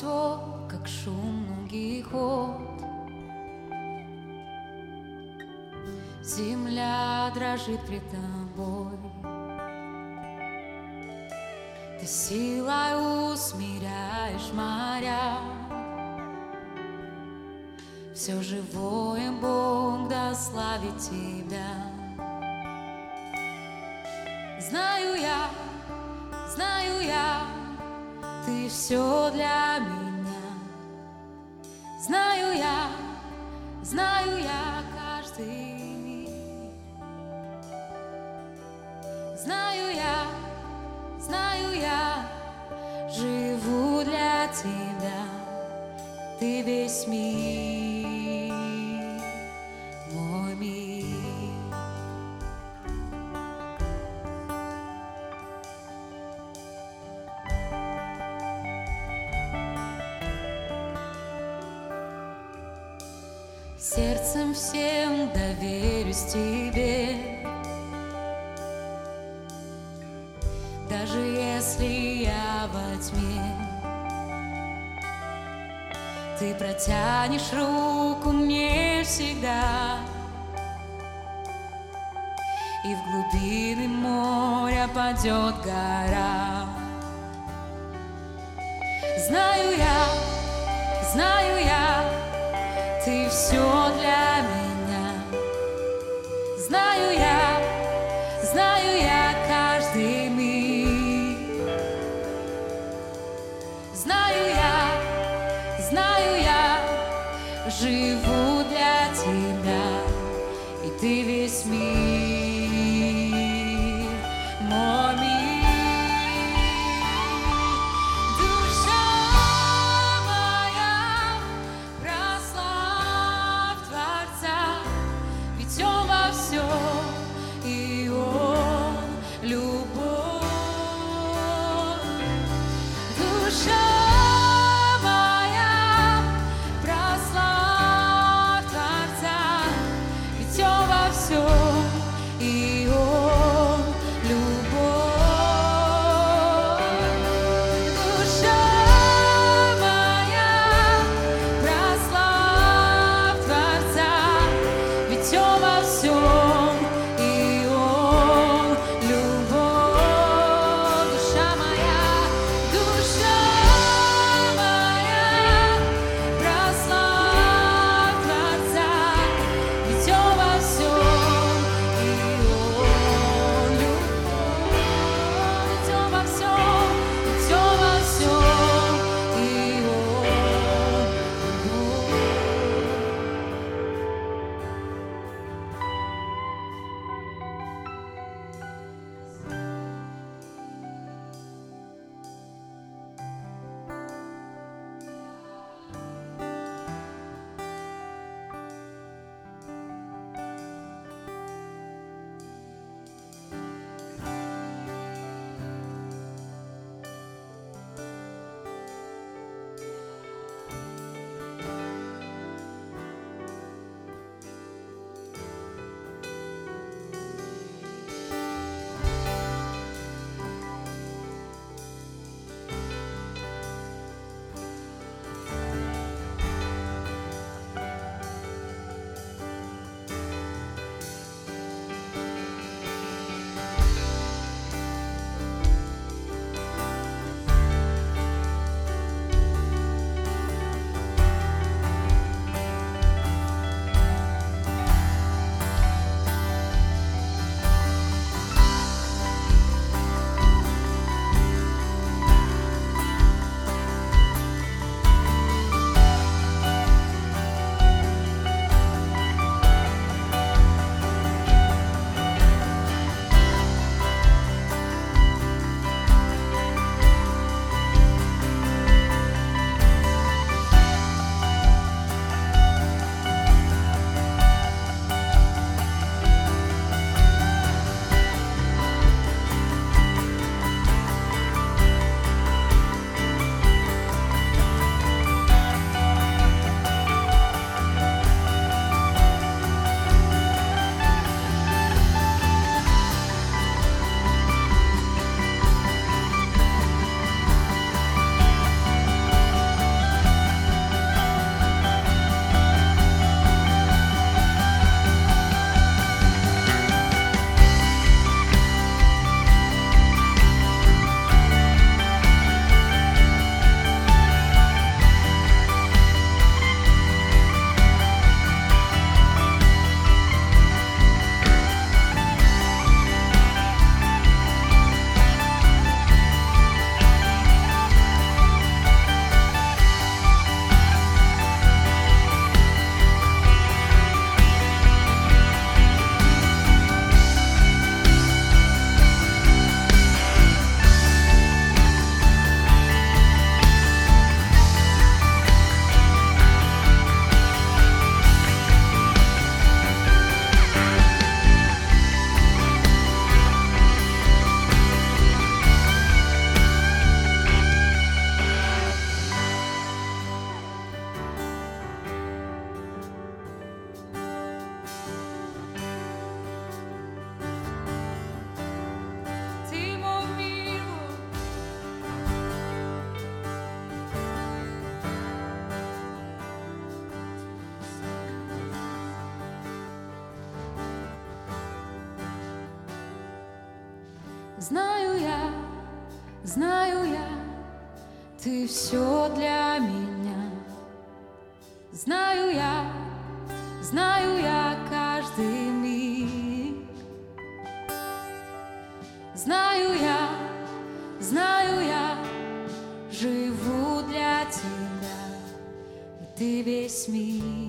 как шум многих вод. Земля дрожит пред тобой. Ты силой усмиряешь моря. Все живое Бог да славит Тебя. Знаю я, знаю я, Ты все для меня. Знаю я, знаю я каждый миг. Знаю я, знаю я, живу для Тебя. Ты весь мир, Сердцем всем доверюсь тебе, Даже если я во тьме. Ты протянешь руку мне всегда И в глубины моря падет гора Знаю я, знаю я, ты все Знаю я, знаю я каждый миг. Знаю я, знаю я, живу для тебя, и ты весь мир, Знаю я, знаю я, ты все для меня. Знаю я, знаю я каждый миг. Знаю я, знаю я, живу для тебя, и ты весь мир.